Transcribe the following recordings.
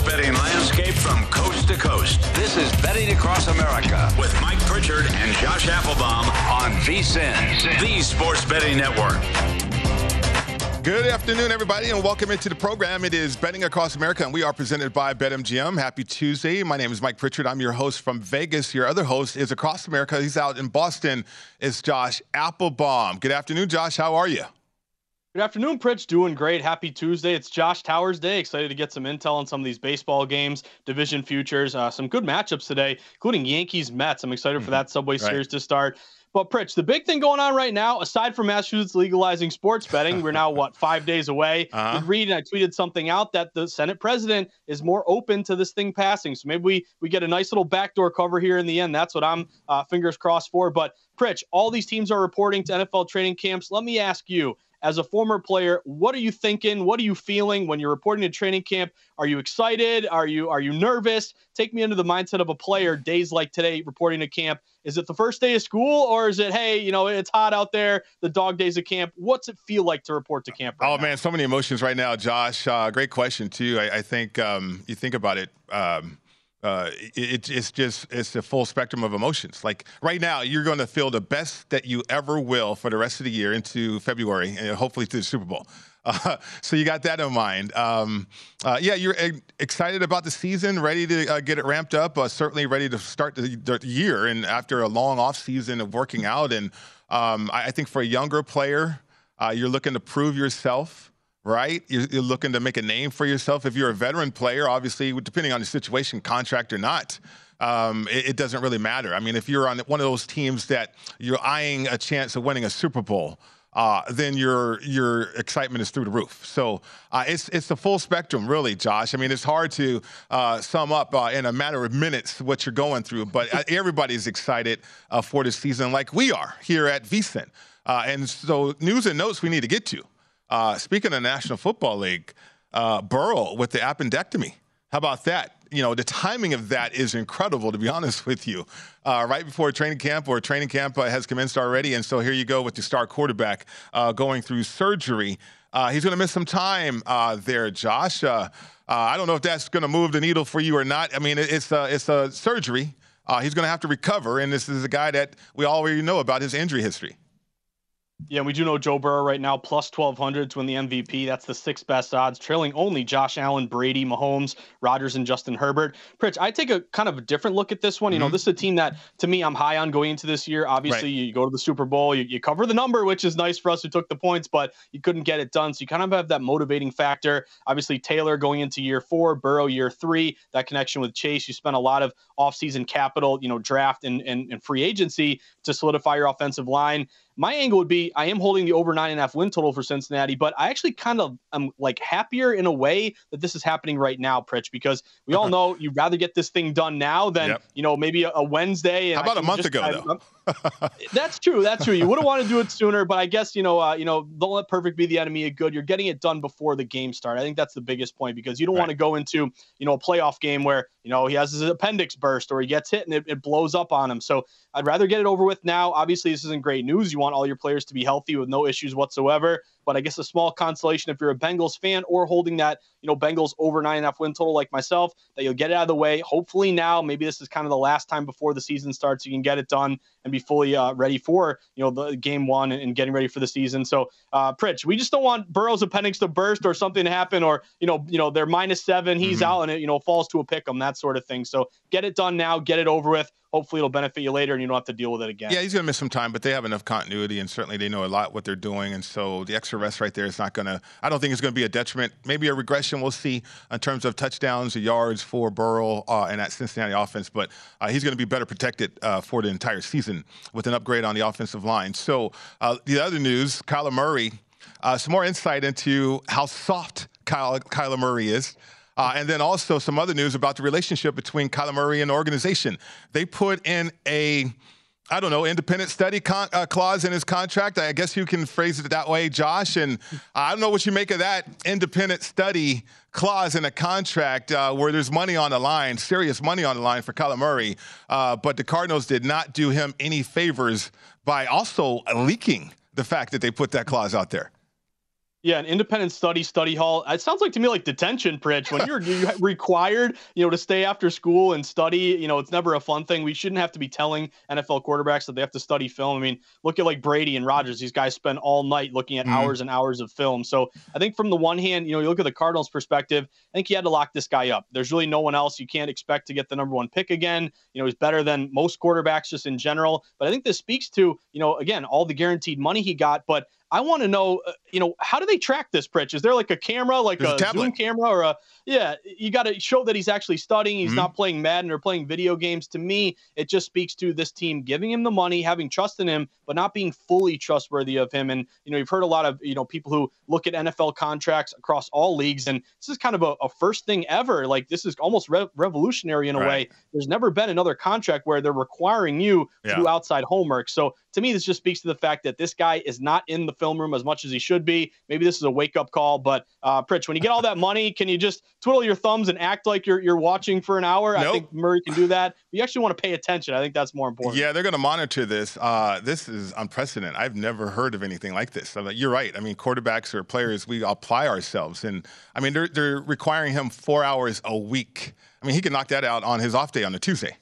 Sports betting landscape from coast to coast. This is Betting Across America with Mike Pritchard and Josh Applebaum on VSIN, the Sports Betting Network. Good afternoon, everybody, and welcome into the program. It is Betting Across America, and we are presented by BetMGM. Happy Tuesday. My name is Mike Pritchard. I'm your host from Vegas. Your other host is across America. He's out in Boston. It's Josh Applebaum. Good afternoon, Josh. How are you? Good afternoon, Pritch. Doing great. Happy Tuesday. It's Josh Towers Day. Excited to get some intel on some of these baseball games, division futures, uh, some good matchups today, including Yankees Mets. I'm excited for that Subway Right. Series to start. But Pritch, the big thing going on right now, aside from Massachusetts legalizing sports betting, we're now what five days away. Uh-huh. And I tweeted something out that the Senate president is more open to this thing passing. So maybe we we get a nice little backdoor cover here in the end. That's what I'm uh, fingers crossed for. But Pritch, all these teams are reporting to NFL training camps. Let me ask you, as a former player, what are you thinking? What are you feeling when you're reporting to training camp? Are you excited? Are you are you nervous? Take me into the mindset of a player days like today reporting to camp. Is it the first day of school or is it hey, you know, it's hot out there, the dog days of camp? What's it feel like to report to camp? Right Oh now? man, so many emotions right now, Josh. Uh, great question too. I, I think um, you think about it. Um, uh, it, it's just it's a full spectrum of emotions. Like right now, you're going to feel the best that you ever will for the rest of the year into February, and hopefully to the Super Bowl. Uh, so you got that in mind. Um, uh, yeah, you're excited about the season, ready to uh, get it ramped up. Certainly ready to start the, the year, and after a long off season of working out, and um, I, I think for a younger player, uh, you're looking to prove yourself right? You're, you're looking to make a name for yourself. If you're a veteran player, obviously, depending on the situation, contract or not, um, it, it doesn't really matter. I mean, if you're on one of those teams that you're eyeing a chance of winning a Super Bowl, uh, then your your excitement is through the roof. So uh, it's it's the full spectrum, really, Josh. I mean, it's hard to uh, sum up uh, in a matter of minutes what you're going through, but uh, everybody's excited uh, for this season, like we are here at VSIN. And so, news and notes we need to get to. Uh, speaking of National Football League, uh, Burrow with the appendectomy. How about that? You know, the timing of that is incredible, to be honest with you. Uh, right before training camp, or training camp uh, has commenced already, and so here you go with the star quarterback uh, going through surgery. Uh, he's going to miss some time uh, there, Josh. I don't know if that's going to move the needle for you or not. I mean, it's a, it's a surgery. He's going to have to recover, and this is a guy that we already know about his injury history. Yeah, we do know Joe Burrow right now plus 1200 to win the MVP. That's the sixth best odds, trailing only Josh Allen, Brady, Mahomes, Rodgers, and Justin Herbert. Pritch, I take a kind of a different look at this one. You mm-hmm. know, this is a team that to me I'm high on going into this year. Obviously, right. you go to the Super Bowl, you, you cover the number, which is nice for us who took the points, but you couldn't get it done. So you kind of have that motivating factor. Obviously, Taylor going into year four, Burrow year three, that connection with Chase. You spent a lot of offseason capital, you know, draft and, and, and free agency to solidify your offensive line. My angle would be I am holding the over nine and a half win total for Cincinnati, but I actually kind of am like happier in a way that this is happening right now, Pritch, because we all know you'd rather get this thing done now than yep. you know maybe a, a Wednesday. How about a month ago? Though? That's true. That's true. You would have wanted to do it sooner, but I guess you know, uh, you know, don't let perfect be the enemy of good. You're getting it done before the game start. I think that's the biggest point because you don't right. want to go into you know a playoff game where you know he has his appendix burst or he gets hit and it, it blows up on him. So I'd rather get it over with now. Obviously, this isn't great news. You want all your players to be healthy with no issues whatsoever. But I guess a small consolation if you're a Bengals fan or holding that, you know, Bengals over nine and a half win total like myself, that you'll get it out of the way. Hopefully now, maybe this is kind of the last time before the season starts, you can get it done and be fully uh, ready for, you know, the game one and, getting ready for the season. So, uh, Pritch, we just don't want Burrow's appendix to burst or something to happen, or you know, you know, they're minus seven, he's mm-hmm. out, and it, you know, falls to a pick 'em, that sort of thing. So, get it done now, get it over with hopefully it'll benefit you later and you don't have to deal with it again. Yeah, he's going to miss some time, but they have enough continuity and certainly they know a lot what they're doing. And so the extra rest right there is not going to, I don't think it's going to be a detriment. Maybe a regression we'll see in terms of touchdowns or yards for Burrow uh, and that Cincinnati offense, but uh, he's going to be better protected uh, for the entire season with an upgrade on the offensive line. So uh, the other news, Kyler Murray, uh, some more insight into how soft Kyle, Kyler Murray is. Uh, and then also some other news about the relationship between Kyler Murray and the organization. They put in a I don't know, independent study con- uh, clause in his contract. I guess you can phrase it that way, Josh. And I don't know what you make of that independent study clause in a contract uh, where there's money on the line, serious money on the line for Kyler Murray. Uh, but the Cardinals did not do him any favors by also leaking the fact that they put that clause out there. Yeah, an independent study study hall. It sounds like to me like detention, Pritch. When you're, you're required, you know, to stay after school and study, you know, it's never a fun thing. We shouldn't have to be telling NFL quarterbacks that they have to study film. I mean, look at like Brady and Rodgers. These guys spend all night looking at mm-hmm. hours and hours of film. So I think from the one hand, you know, you look at the Cardinals' perspective. I think he had to lock this guy up. There's really no one else you can't expect to get the number one pick again. You know, he's better than most quarterbacks just in general. But I think this speaks to, you know, again, all the guaranteed money he got, but I want to know, uh, you know, how do they track this, Pritch? Is there like a camera, like a, a Zoom camera, or a yeah? You got to show that he's actually studying. He's mm-hmm. not playing Madden or playing video games. To me, it just speaks to this team giving him the money, having trust in him, but not being fully trustworthy of him. And you know, you've heard a lot of you know people who look at NFL contracts across all leagues, and this is kind of a, a first thing ever. Like this is almost re- revolutionary in a right. way. There's never been another contract where they're requiring you to yeah. do outside homework. So to me, this just speaks to the fact that this guy is not in the film room as much as he should be. Maybe this is a wake up call, but uh, Pritch, when you get all that money, can you just twiddle your thumbs and act like you're you're watching for an hour? Nope. I think Murray can do that. You actually want to pay attention. I think that's more important. Yeah, they're going to monitor this. Uh, this is unprecedented. I've never heard of anything like this. So you're right. I mean, quarterbacks or players, we apply ourselves, and I mean, they're they're requiring him four hours a week. I mean, he can knock that out on his off day on a Tuesday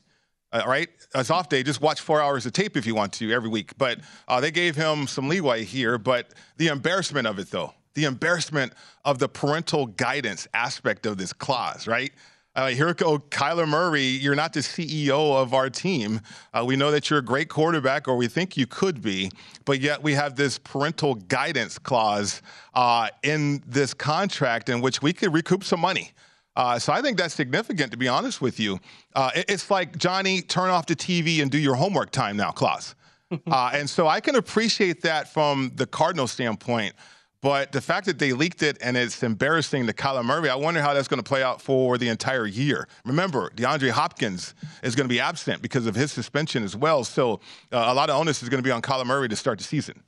uh, right? As off day, just watch four hours of tape if you want to every week. But uh, they gave him some leeway here. But the embarrassment of it, though, the embarrassment of the parental guidance aspect of this clause, right? Uh, here go Kyler Murray. You're not the CEO of our team. Uh, we know that you're a great quarterback, or we think you could be, but yet we have this parental guidance clause uh, in this contract in which we could recoup some money. Uh, so I think that's significant, to be honest with you. Uh, it, it's like Johnny, turn off the TV and do your homework time now, clause. uh, and so I can appreciate that from the Cardinal standpoint. But the fact that they leaked it and it's embarrassing to Kyler Murray, I wonder how that's going to play out for the entire year. Remember, DeAndre Hopkins is going to be absent because of his suspension as well. So uh, a lot of onus is going to be on Kyler Murray to start the season.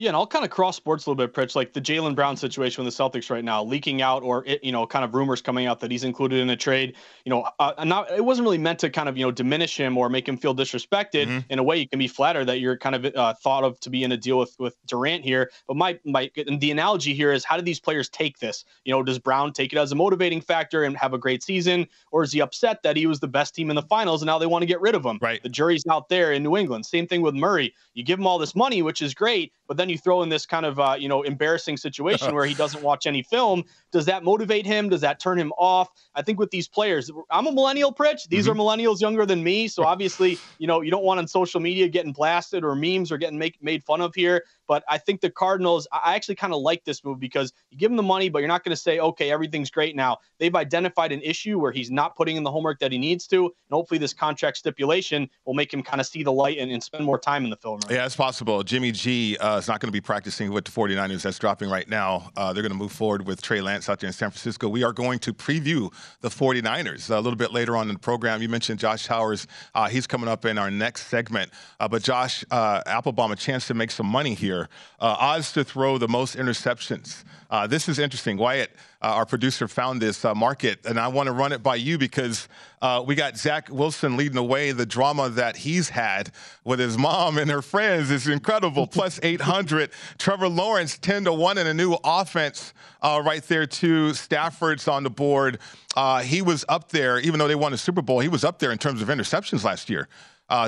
Yeah, and I'll kind of cross sports a little bit, Pritch. Like the Jaylen Brown situation with the Celtics right now, leaking out or it, you know, kind of rumors coming out that he's included in a trade. You know, uh, not it wasn't really meant to kind of you know diminish him or make him feel disrespected. Mm-hmm. In a way, you can be flattered that you're kind of uh, thought of to be in a deal with with Durant here. But my my the analogy here is how do these players take this? You know, does Brown take it as a motivating factor and have a great season, or is he upset that he was the best team in the finals and now they want to get rid of him? Right. The jury's out there in New England. Same thing with Murray. You give him all this money, which is great, but then you throw in this kind of uh, you know embarrassing situation where he doesn't watch any film. Does that motivate him? Does that turn him off? I think with these players, I'm a millennial, Pritch. These mm-hmm. are millennials younger than me, so obviously you know you don't want on social media getting blasted or memes or getting make, made fun of here. But I think the Cardinals, I actually kind of like this move because you give him the money, but you're not going to say, okay, everything's great now. They've identified an issue where he's not putting in the homework that he needs to. And hopefully, this contract stipulation will make him kind of see the light and, and spend more time in the film. Right? Yeah, it's possible. Jimmy G uh, is not going to be practicing with the 49ers. That's dropping right now. Uh, they're going to move forward with Trey Lance out there in San Francisco. We are going to preview the 49ers a little bit later on in the program. You mentioned Josh Towers. Uh, he's coming up in our next segment. Uh, but Josh uh, Applebaum, a chance to make some money here. Uh, odds to throw the most interceptions. Uh, this is interesting. Wyatt, uh, our producer, found this uh, market, and I want to run it by you because uh, we got Zach Wilson leading the way. The drama that he's had with his mom and her friends is incredible. Plus 800. Trevor Lawrence 10 to 1 in a new offense uh, right there, too. Stafford's on the board. Uh, he was up there, even though they won the Super Bowl, he was up there in terms of interceptions last year.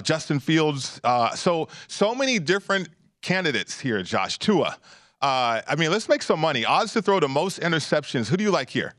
Justin Fields. so, so many different candidates here, Josh. Tua. Uh, I mean, let's make some money. Odds to throw the most interceptions. Who do you like here?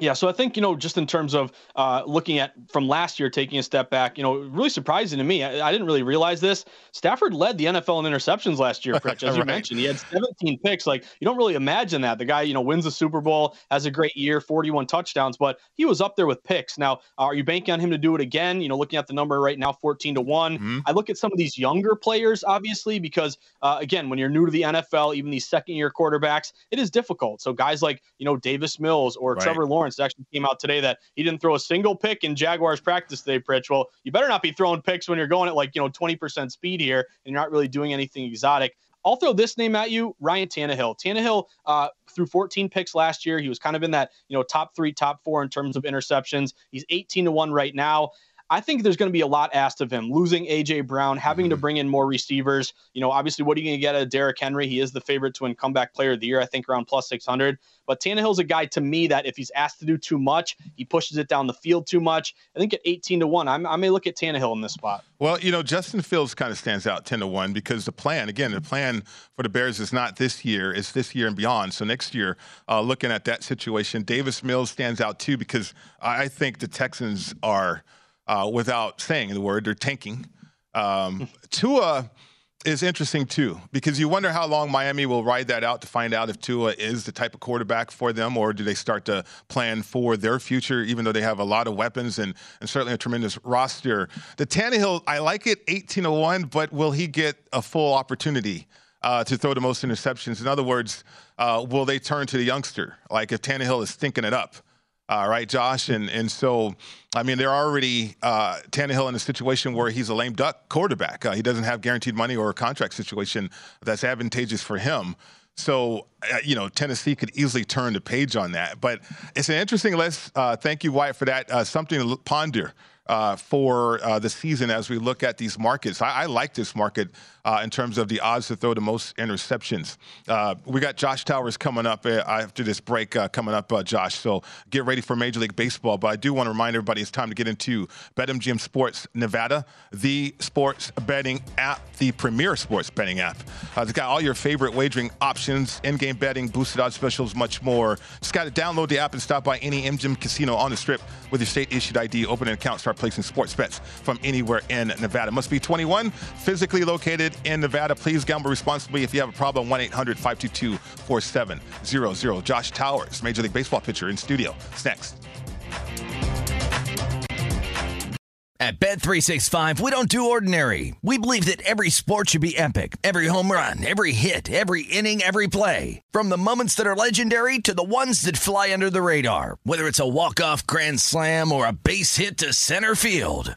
Yeah, so I think you know, just in terms of uh, looking at from last year, taking a step back, you know, really surprising to me. I, I didn't really realize this. Stafford led the NFL in interceptions last year, Pritch, as you mentioned. He had 17 picks. Like you don't really imagine that. The guy, you know, wins the Super Bowl, has a great year, 41 touchdowns, but he was up there with picks. Now, are you banking on him to do it again? You know, looking at the number right now, 14 to one. Mm-hmm. I look at some of these younger players, obviously, because uh, again, when you're new to the NFL, even these second year quarterbacks, it is difficult. So guys like you know Davis Mills or right. Trevor Lawrence Lawrence actually came out today that he didn't throw a single pick in Jaguars practice today, Pritch. Well, you better not be throwing picks when you're going at like, you know, 20% speed here and you're not really doing anything exotic. I'll throw this name at you, Ryan Tannehill. Tannehill uh, threw 14 picks last year. He was kind of in that, you know, top three, top four in terms of interceptions. He's 18 to one right now. I think there's going to be a lot asked of him. Losing AJ Brown, having mm-hmm. to bring in more receivers. You know, obviously, what are you going to get out of Derrick Henry? He is the favorite to win comeback player of the year, I think around plus 600. But Tannehill's a guy to me that if he's asked to do too much, he pushes it down the field too much. I think at 18 to 1, I'm, I may look at Tannehill in this spot. Well, you know, Justin Fields kind of stands out 10 to 1 because the plan, again, the plan for the Bears is not this year, it's this year and beyond. So next year, uh, looking at that situation, Davis Mills stands out too because I think the Texans are – uh, without saying the word. They're tanking. Um, Tua is interesting too because you wonder how long Miami will ride that out to find out if Tua is the type of quarterback for them, or do they start to plan for their future, even though they have a lot of weapons and, and certainly a tremendous roster. The Tannehill, I like it 18 to 1, but will he get a full opportunity? Uh, to throw the most interceptions. In other words, uh, will they turn to the youngster? Like if Tannehill is thinking it up, uh, right, Josh? And and so, I mean, they're already uh, Tannehill in a situation where he's a lame duck quarterback. Uh, he doesn't have guaranteed money or a contract situation that's advantageous for him. So, uh, you know, Tennessee could easily turn the page on that. But it's an interesting list. Uh, thank you, Wyatt, for that. Uh, something to ponder uh, for the season as we look at these markets. I, I like this market uh, in terms of the odds to throw the most interceptions. Uh, we got Josh Towers coming up uh, after this break uh, coming up, Josh. So get ready for Major League Baseball. But I do want to remind everybody it's time to get into BetMGM Sports Nevada, the sports betting app, the premier sports betting app. it's got all your favorite wagering options, in-game betting, boosted odds specials, much more. Just got to download the app and stop by any MGM casino on the strip with your state-issued ID, open an account, start placing sports bets from anywhere in Nevada. Must be 21, physically located in Nevada. Please gamble responsibly. If you have a problem, 1 800 522 4700. Josh Towers, Major League Baseball pitcher, in studio. It's next. At Bet365, we don't do ordinary. We believe that every sport should be epic. Every home run, every hit, every inning, every play. From the moments that are legendary to the ones that fly under the radar. Whether it's a walk-off grand slam or a base hit to center field.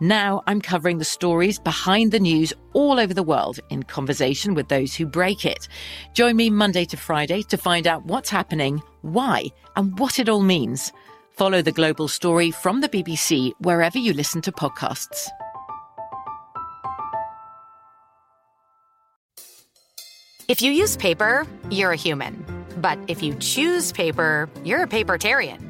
Now I'm covering the stories behind the news all over the world in conversation with those who break it. Join me Monday to Friday to find out what's happening, why, and what it all means. Follow the global story from the BBC wherever you listen to podcasts. If you use paper, you're a human. But if you choose paper, you're a papertarian.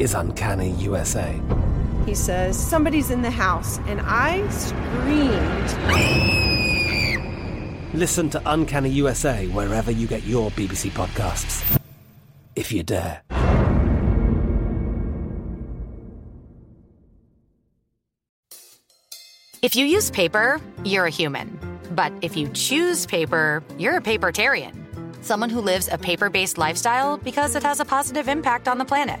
is Uncanny USA. He says, Somebody's in the house, and I screamed. Listen to Uncanny USA wherever you get your BBC podcasts, if you dare. If you use paper, you're a human. But if you choose paper, you're a papertarian. Someone who lives a paper based lifestyle because it has a positive impact on the planet.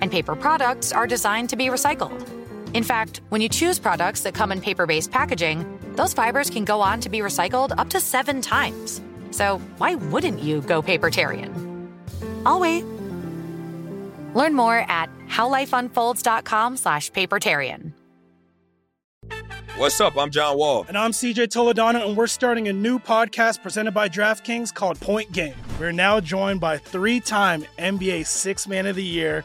And paper products are designed to be recycled. In fact, when you choose products that come in paper based packaging, those fibers can go on to be recycled up to seven times. So why wouldn't you go papertarian? I'll wait. Learn more at howlifeunfolds.com slash papertarian. What's up? I'm John Wall. And I'm CJ Toledano, and we're starting a new podcast presented by DraftKings called Point Game. We're now joined by three time NBA Six Man of the Year,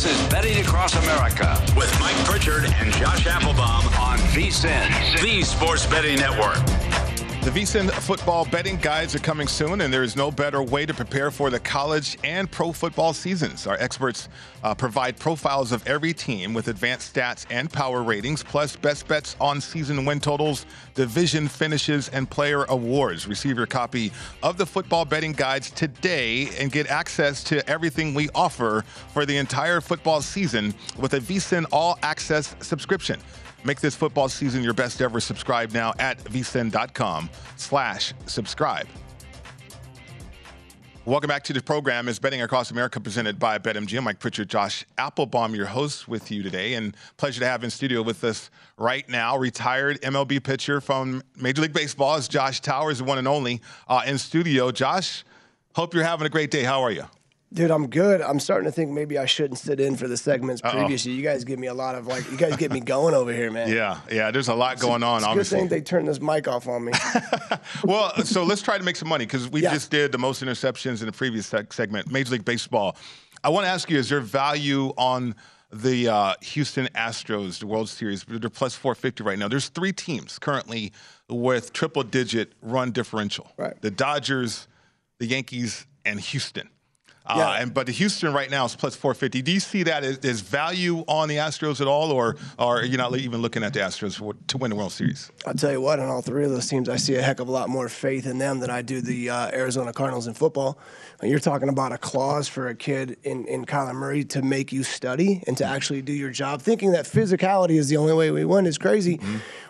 This is Betting Across America with Mike Pritchard and Josh Applebaum on VSIN, the Sports Betting Network. The VSIN football betting guides are coming soon, and there is no better way to prepare for the college and pro football seasons. Our experts uh, provide profiles of every team with advanced stats and power ratings, plus best bets on season win totals, division finishes, and player awards. Receive your copy of the football betting guides today and get access to everything we offer for the entire football season with a VSIN All Access subscription. Make this football season your best ever. Subscribe now at vsin.com slash subscribe. Welcome back to the program. Is Betting Across America presented by BetMGM. Mike Pritchard, Josh Applebaum, your host with you today. And pleasure to have in studio with us right now, retired MLB pitcher from Major League Baseball is Josh Towers, the one and only uh, in studio. Josh, hope you're having a great day. How are you? Dude, I'm good. I'm starting to think maybe I shouldn't sit in for the segments Uh-oh. previously. You guys give me a lot of like, you guys get me going over here, man. Yeah, yeah, there's a lot going on, It's a good they turned this mic off on me. well, so let's try to make some money because we just did the most interceptions in the previous segment, Major League Baseball. I want to ask you: Is there value on the uh, Houston Astros, the World Series? They're plus 450 right now. There's three teams currently with triple-digit run differential: right. the Dodgers, the Yankees, and Houston. Uh, Yeah. and but the Houston right now is plus 450. Do you see that as, as value on the Astros at all, or, or are you not even looking at the Astros for, to win the World Series? I'll tell you what, on all three of those teams, I see a heck of a lot more faith in them than I do the uh, Arizona Cardinals in football. You're talking about a clause for a kid in, in Kyler Murray to make you study and to actually do your job, thinking that physicality is the only way we win is crazy.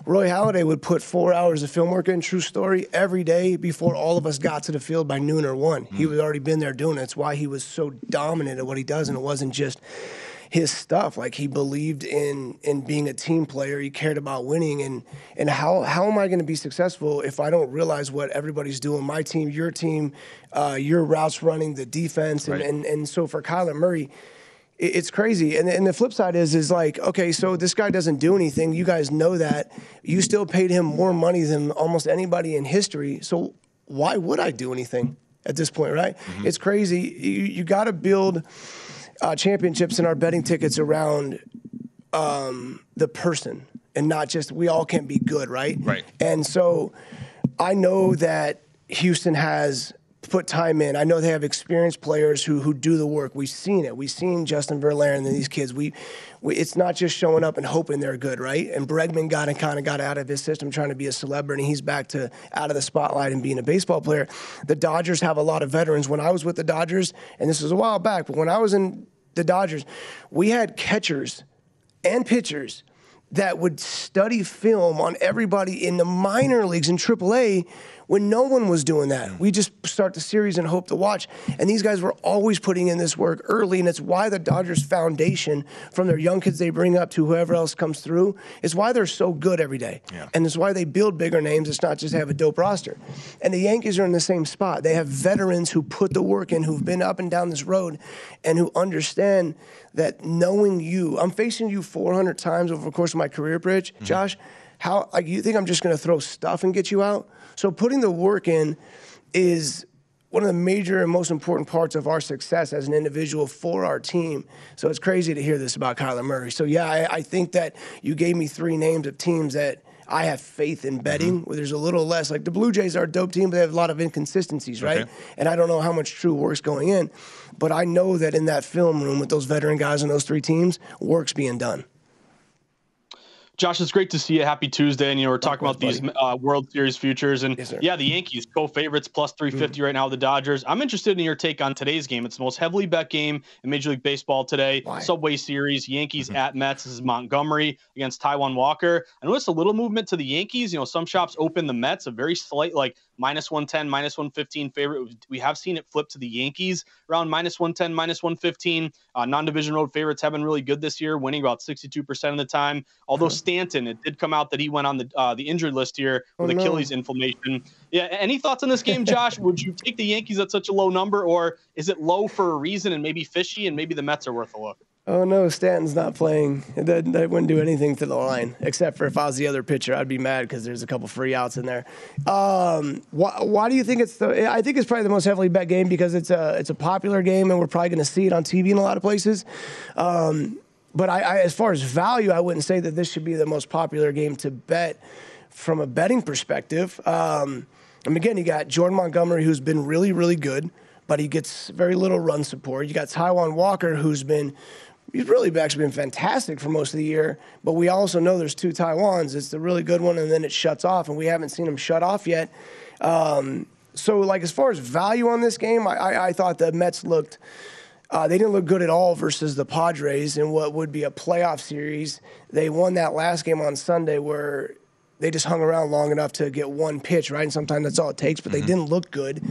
Roy Halladay would put four hours of film work in, true story, every day before all of us got to the field by noon or one. He was already been there doing it. It's why he was so dominant at what he does, and it wasn't just his stuff. Like he believed in in being a team player. He cared about winning. And and how how am I going to be successful if I don't realize what everybody's doing? My team, your team, uh, your routes running, the defense, and Right. and and so for Kyler Murray. it- It's crazy, and, and the flip side is is like okay, so this guy doesn't do anything. You guys know that. You still paid him more money than almost anybody in history. So why would I do anything at this point, right? It's crazy. You, you got to build uh, championships and our betting tickets around um, the person and not just we all can be good, right? Right. And so I know that Houston has put time in. I know they have experienced players who who do the work. We've seen it. We've seen Justin Verlander and these kids. We, we it's not just showing up and hoping they're good, right? And Bregman got and kind of got out of his system trying to be a celebrity. He's back to out of the spotlight and being a baseball player. The Dodgers have a lot of veterans. When I was with the Dodgers, and this was a while back, but when I was in the Dodgers, we had catchers and pitchers that would study film on everybody in the minor leagues in AAA when no one was doing that. We just start the series and hope to watch. And these guys were always putting in this work early, and it's why the Dodgers foundation, from their young kids they bring up to whoever else comes through, is why they're so good every day. And it's why they build bigger names. It's not just have a dope roster. And the Yankees are in the same spot. They have veterans who put the work in, who've been up and down this road, and who understand that knowing you, I'm facing you 400 times over the course of my career, Pritch, mm-hmm. Josh. How like you think I'm just going to throw stuff and get you out? So putting the work in is one of the major and most important parts of our success as an individual for our team. So it's crazy to hear this about Kyler Murray. So yeah, I, I think that you gave me three names of teams that I have faith in betting mm-hmm. where there's a little less. Like the Blue Jays are a dope team, but they have a lot of inconsistencies, right? Okay. And I don't know how much true work's going in, but I know that in that film room with those veteran guys on those three teams, work's being done. Josh, it's great to see you. Happy Tuesday. And, you know, we're talking about these uh, World Series futures. And yeah, the Yankees, co favorites, plus 350 right now, the Dodgers. I'm interested in your take on today's game. It's the most heavily bet game in Major League Baseball today. Subway Series, Yankees at Mets. This is Montgomery against Taijuan Walker. I noticed a little movement to the Yankees. You know, some shops open the Mets, a very slight, like minus 110, minus 115 favorite. We have seen it flip to the Yankees around minus 110, minus 115. Uh, non division road favorites have been really good this year, winning about 62% of the time. Although Stanton, it did come out that he went on the uh, the injured list here with Oh, no. Achilles inflammation. Yeah, any thoughts on this game, Josh? Would you take the Yankees at such a low number, or is it low for a reason and maybe fishy, and maybe the Mets are worth a look? Oh no, Stanton's not playing. That, that wouldn't do anything to the line, except for if I was the other pitcher, I'd be mad because there's a couple free outs in there. Um, why, why do you think it's the? I think it's probably the most heavily bet game because it's a it's a popular game and we're probably going to see it on TV in a lot of places. Um, but I, I, as far as value, I wouldn't say that this should be the most popular game to bet from a betting perspective. Um, and again, you got Jordan Montgomery, who's been really, really good, but he gets very little run support. You got Taijuan Walker, who's been he's really actually been fantastic for most of the year. But we also know there's two Taijuans. It's the really good one, and then it shuts off, and we haven't seen him shut off yet. Um, so, like as far as value on this game, I, I, I thought the Mets looked. Uh, they didn't look good at all versus the Padres in what would be a playoff series. They won that last game on Sunday where they just hung around long enough to get one pitch, right? And sometimes that's all it takes, but they didn't look good.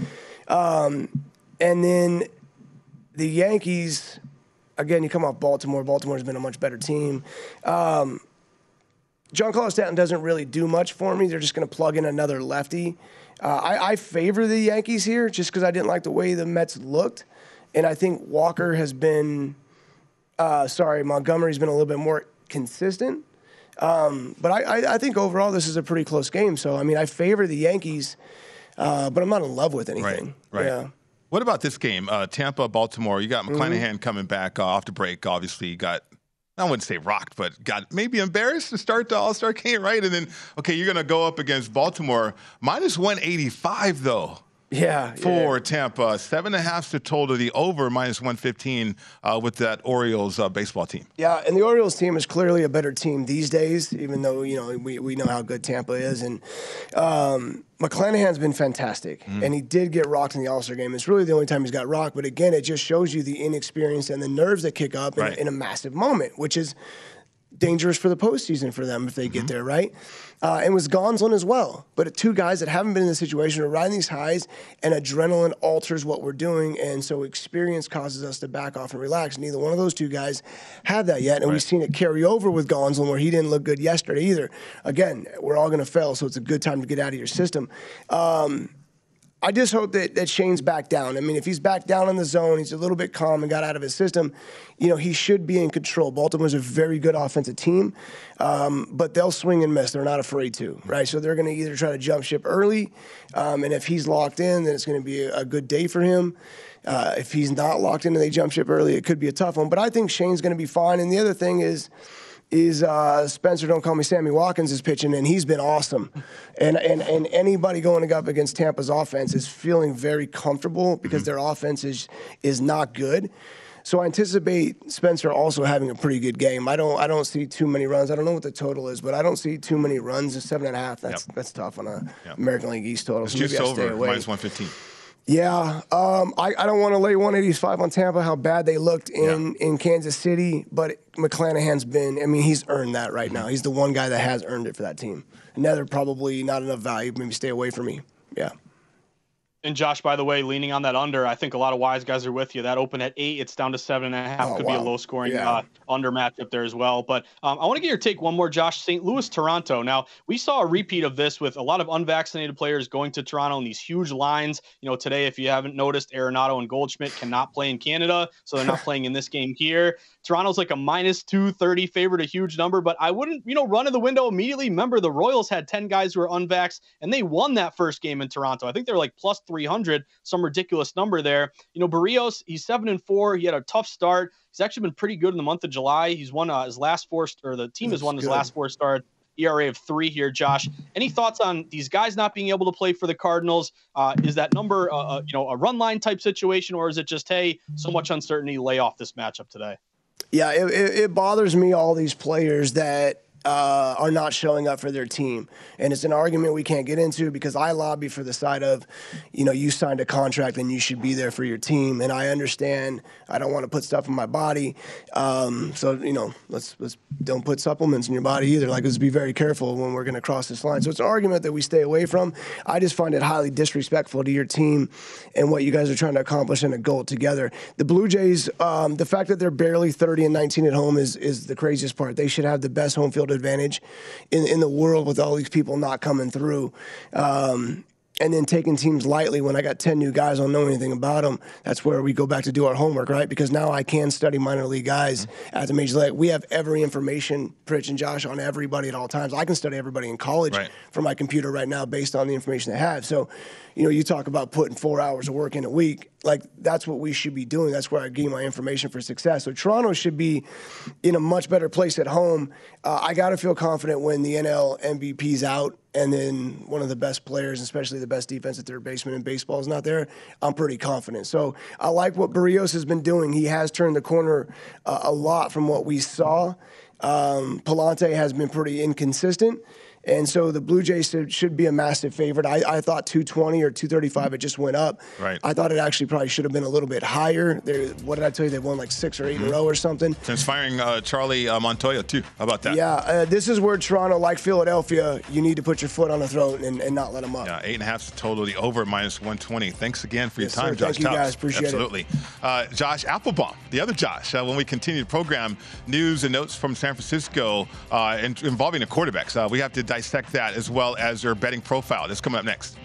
Um, and then the Yankees, again, you come off Baltimore. Baltimore's been a much better team. Um, Giancarlo Stanton doesn't really do much for me. They're just going to plug in another lefty. Uh, I, I favor the Yankees here just because I didn't like the way the Mets looked. And I think Walker has been, uh, sorry, Montgomery's been a little bit more consistent. Um, but I, I, I think overall this is a pretty close game. So, I mean, I favor the Yankees, uh, but I'm not in love with anything. Right. Yeah. What about this game? Uh, Tampa, Baltimore. You got Mhm. Coming back uh, off the break. Obviously, you got I wouldn't say rocked, but got maybe embarrassed to start the All Star game, right? And then okay, you're gonna go up against Baltimore minus 185 though. Yeah, for Tampa, seven and a half to total. The over minus 115 uh, with that Orioles uh, baseball team. Yeah, and the Orioles team is clearly a better team these days, even though, you know, we, we know how good Tampa is. And um, McClanahan's been fantastic, and he did get rocked in the All Star game. It's really the only time he's got rocked. But again, it just shows you the inexperience and the nerves that kick up in, Right. in a massive moment, which is dangerous for the postseason for them if they get there, right? Uh, and was Gonsolin as well. But two guys that haven't been in this situation are riding these highs, and adrenaline alters what we're doing, and so experience causes us to back off and relax. Neither one of those two guys have that yet, and we've seen it carry over with Gonsolin, where he didn't look good yesterday either. Again, we're all going to fail, so it's a good time to get out of your system. Um, I just hope that, that Shane's back down. I mean, if he's back down in the zone, he's a little bit calm and got out of his system, you know, he should be in control. Baltimore's a very good offensive team, um, but they'll swing and miss. They're not afraid to, right? So they're going to either try to jump ship early, um, and if he's locked in, then it's going to be a, a good day for him. Uh, if he's not locked in and they jump ship early, it could be a tough one. But I think Shane's going to be fine. And the other thing is, is uh, Spenser, don't call me Sammy Watkins, is pitching, and he's been awesome. And, and, and anybody going up against Tampa's offense is feeling very comfortable because their offense is, is not good. So I anticipate Spenser also having a pretty good game. I don't I don't see too many runs. I don't know what the total is, but I don't see too many runs. Seven and a half. That's that's tough on a American League East total. It's So just maybe I stay over away. minus 115. Yeah, um, I, I don't want to lay 185 on Tampa. How bad they looked in, in Kansas City, but McClanahan's been. I mean, he's earned that right now. He's the one guy that has earned it for that team. Another probably not enough value. Maybe stay away from me. Yeah. And Josh, by the way, leaning on that under, I think a lot of wise guys are with you. That open at eight, it's down to seven and a half. Oh, Could be a low scoring Yeah. uh, under matchup there as well. But um, I want to get your take one more, Josh. St. Louis, Toronto. Now, we saw a repeat of this with a lot of unvaccinated players going to Toronto in these huge lines. You know, today, if you haven't noticed, Arenado and Goldschmidt cannot play in Canada, so they're not playing in this game here. Toronto's like a minus 230 favorite, a huge number, but I wouldn't, you know, run in the window immediately. Remember, the Royals had 10 guys who were unvaxxed, and they won that first game in Toronto. I think they're like plus 300, some ridiculous number there. You know, Berríos, he's seven and four. He had a tough start. He's actually been pretty good in the month of July. He's won uh, his last four, or the team has That's won his last four starts. ERA of three here. Josh, any thoughts on these guys not being able to play for the Cardinals? Uh, is that number, uh, uh, you know, a run line type situation, or is it just hey, so much uncertainty, lay off this matchup today? Yeah, it, it bothers me all these players that uh, are not showing up for their team. And it's an argument we can't get into because I lobby for the side of, you know, you signed a contract and you should be there for your team. And I understand I don't want to put stuff in my body. Um, so, you know, let's, let's don't put supplements in your body either. Like, let's be very careful when we're going to cross this line. So it's an argument that we stay away from. I just find it highly disrespectful to your team and what you guys are trying to accomplish in a goal together. The Blue Jays, um, the fact that they're barely 30 and 19 at home is, is the craziest part. They should have the best home field advantage in, in the world with all these people not coming through. Um, and then taking teams lightly when I got 10 new guys, I don't know anything about them. That's where we go back to do our homework, right? Because now I can study minor league guys mm-hmm. at the major league. We have every information, Pritch and Josh, on everybody at all times. I can study everybody in college right. from my computer right now based on the information they have. So, you know, you talk about putting four hours of work in a week like that's what we should be doing. That's where I gain my information for success. So Toronto should be in a much better place at home. Uh, I got to feel confident when the NL MVP's out, and then one of the best players, especially the best defense at third baseman in baseball, is not there. I'm pretty confident. So I like what Berríos has been doing. He has turned the corner uh, a lot from what we saw. Um, Pallante has been pretty inconsistent. And so the Blue Jays should be a massive favorite. I, I thought 220 or 235, it just went up. Right. I thought it actually probably should have been a little bit higher. They're, what did I tell you? They won like six or 8 mm-hmm. in a row or something. Since firing uh, Charlie uh, Montoyo, too. How about that? Yeah, uh, this is where Toronto, like Philadelphia, you need to put your foot on the throat and, and not let them up. Yeah, eight and a half is total, the over minus 120. Thanks again for yes, your time, sir. Josh. Thank you, guys. Appreciate Absolutely. it. Absolutely. Uh, Josh Applebaum, the other Josh, uh, when we continue the program, news and notes from San Francisco uh, involving the quarterbacks. we have to dissect that as well as their betting profile. That's coming up next.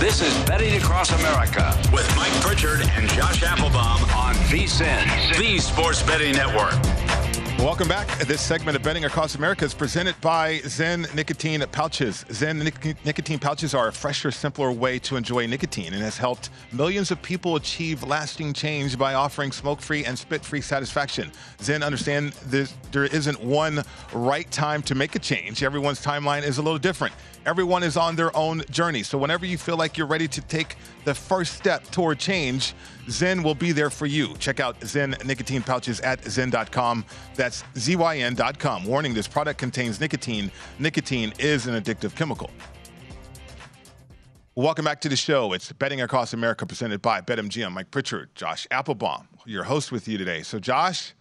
This is Betting Across America with Mike Pritchard and Josh Applebaum on VSIN, the Sports Betting Network. Welcome back. This segment of Betting Across America is presented by Zyn Nicotine Pouches. Zyn nic- Nicotine Pouches are a fresher, simpler way to enjoy nicotine and has helped millions of people achieve lasting change by offering smoke-free and spit-free satisfaction. Zyn understand there isn't one right time to make a change. Everyone's timeline is a little different. Everyone is on their own journey. So whenever you feel like you're ready to take the first step toward change, Zyn will be there for you. Check out Zyn nicotine pouches at zyn.com. That's zyn.com. Warning this product contains nicotine. Nicotine is an addictive chemical. Welcome back to the show. It's Betting Across America presented by BetMGM. Mike Pritchard, Josh Applebaum, your host with you today. So, Josh,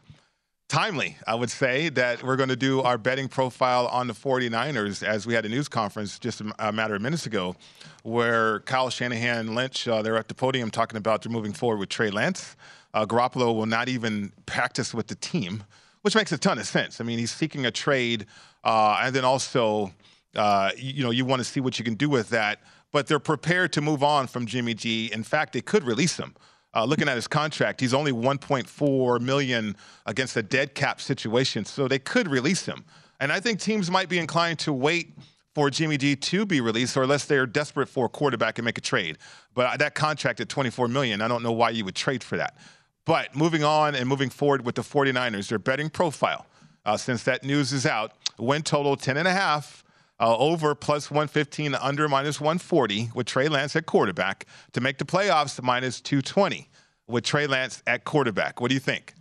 timely, I would say, that we're going to do our betting profile on the 49ers as we had a news conference just a matter of minutes ago where Kyle Shanahan Lynch, uh, they're at the podium talking about they're moving forward with Trey Lance. Uh, Garoppolo will not even practice with the team, which makes a ton of sense. I mean, he's seeking a trade, uh, and then also, uh, you know, you want to see what you can do with that. But they're prepared to move on from Jimmy G. In fact, they could release him. Uh, looking at his contract, he's only 1.4 million against a dead cap situation, so they could release him. And I think teams might be inclined to wait for Jimmy G to be released, or unless they're desperate for a quarterback and make a trade. But that contract at 24 million, I don't know why you would trade for that. But moving on and moving forward with the 49ers, their betting profile, uh, since that news is out, win total 10 and a half. Uh, over plus 115, under minus 140 with Trey Lance at quarterback to make the playoffs minus 220 with Trey Lance at quarterback. What do you think?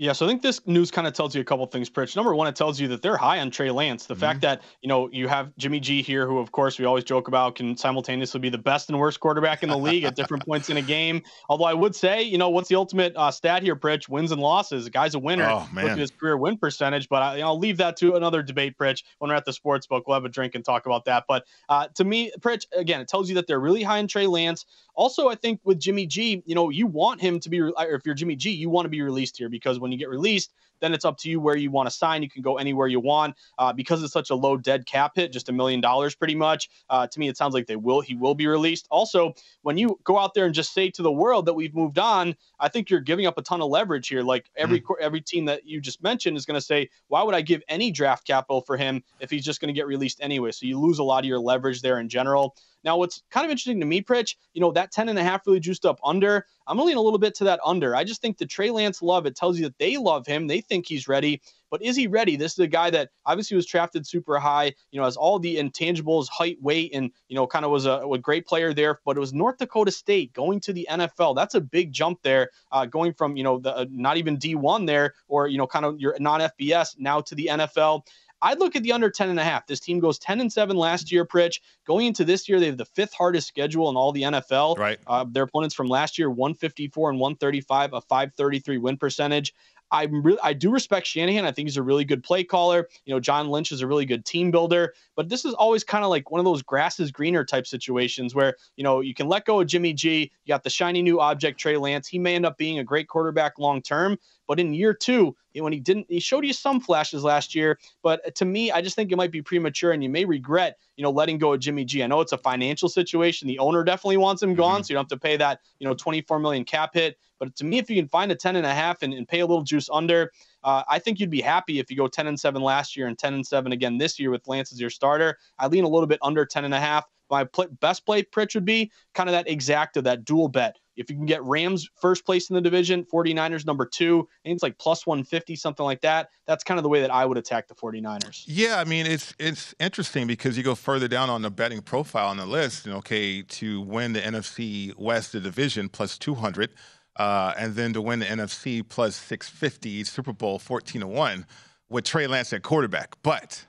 Yeah, so I think this news kind of tells you a couple things, Pritch. Number one, it tells you that they're high on Trey Lance. The mm-hmm. fact that, you know, you have Jimmy G here, who, of course, we always joke about can simultaneously be the best and worst quarterback in the league at different points in a game. Although I would say, you know, what's the ultimate uh, stat here, Pritch? Wins and losses. The guy's a winner. Oh, man. Look at his career win percentage. But I, will leave that to another debate, Pritch. When we're at the sports book, we'll have a drink and talk about that. But uh, to me, Pritch, again, it tells you that they're really high on Trey Lance. Also, I think with Jimmy G, you know, you want him to be, if you're Jimmy G, you want to be released here because when you get released, then it's up to you where you want to sign. You can go anywhere you want uh, because it's such a low dead cap hit, just a million dollars pretty much. Uh, to me, it sounds like they will. He will be released. Also, when you go out there and just say to the world that we've moved on, I think you're giving up a ton of leverage here. Like every mm. every team that you just mentioned is going to say, why would I give any draft capital for him if he's just going to get released anyway? So you lose a lot of your leverage there in general. Now, what's kind of interesting to me, Pritch, you know, that 10 and a half really juiced up under. I'm leaning a little bit to that under. I just think the Trey Lance love, it tells you that they love him. They think he's ready. But is he ready? This is a guy that obviously was drafted super high, you know, has all the intangibles, height, weight, and, you know, kind of was a, a great player there. But it was North Dakota State going to the NFL. That's a big jump there, uh, going from, you know, the uh, not even D1 there or, you know, kind of your non FBS now to the NFL. I'd look at the under 10 and a half. This team goes 10 and 7 last year, Pritch. Going into this year, they have the fifth hardest schedule in all the NFL. Right. Uh, their opponents from last year, 154 and 135, a 533 win percentage. I really, I do respect Shanahan. I think he's a really good play caller. You know, John Lynch is a really good team builder. But this is always kind of like one of those grass is greener type situations where you know you can let go of Jimmy G. You got the shiny new object Trey Lance. He may end up being a great quarterback long term, but in year two, when he didn't, he showed you some flashes last year. But to me, I just think it might be premature, and you may regret, you know, letting go of Jimmy G. I know it's a financial situation. The owner definitely wants him gone, mm-hmm. so you don't have to pay that, you know, 24 million cap hit. But to me, if you can find a 10 and a half and, and pay a little juice under, uh, I think you'd be happy if you go 10 and 7 last year and 10 and 7 again this year with Lance as your starter. I lean a little bit under 10 and a half. My play, best play Pritch would be kind of that exacta, that dual bet. If you can get Rams first place in the division, 49ers number two, I think it's like plus 150, something like that. That's kind of the way that I would attack the 49ers. Yeah, I mean, it's it's interesting because you go further down on the betting profile on the list, and okay, to win the NFC West the division plus 200, uh, and then to win the NFC plus 650, Super Bowl 14 to 1 with Trey Lance at quarterback. But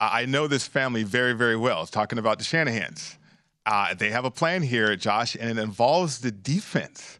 I know this family very, very well. It's talking about the Shanahans. Uh, they have a plan here, Josh, and it involves the defense.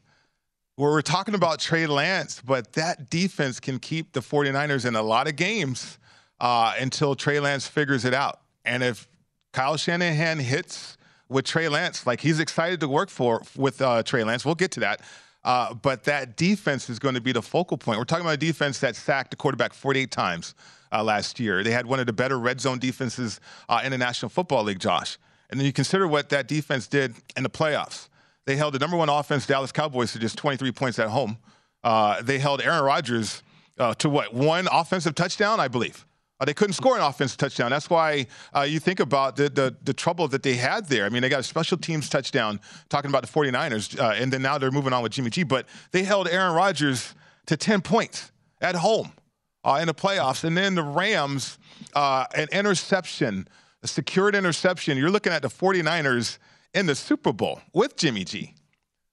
Where we're talking about Trey Lance, but that defense can keep the 49ers in a lot of games uh, until Trey Lance figures it out. And if Kyle Shanahan hits with Trey Lance, like he's excited to work for with uh, Trey Lance, we'll get to that. Uh, but that defense is going to be the focal point. We're talking about a defense that sacked the quarterback 48 times uh, last year. They had one of the better red zone defenses uh, in the National Football League, Josh. And then you consider what that defense did in the playoffs. They held the number one offense, Dallas Cowboys, to just 23 points at home. Uh, they held Aaron Rodgers uh, to what? One offensive touchdown, I believe. Uh, they couldn't score an offensive touchdown. That's why uh, you think about the, the, the trouble that they had there. I mean, they got a special teams touchdown talking about the 49ers, uh, and then now they're moving on with Jimmy G. But they held Aaron Rodgers to 10 points at home uh, in the playoffs. And then the Rams, an interception, a secured interception. You're looking at the 49ers in the Super Bowl with Jimmy G.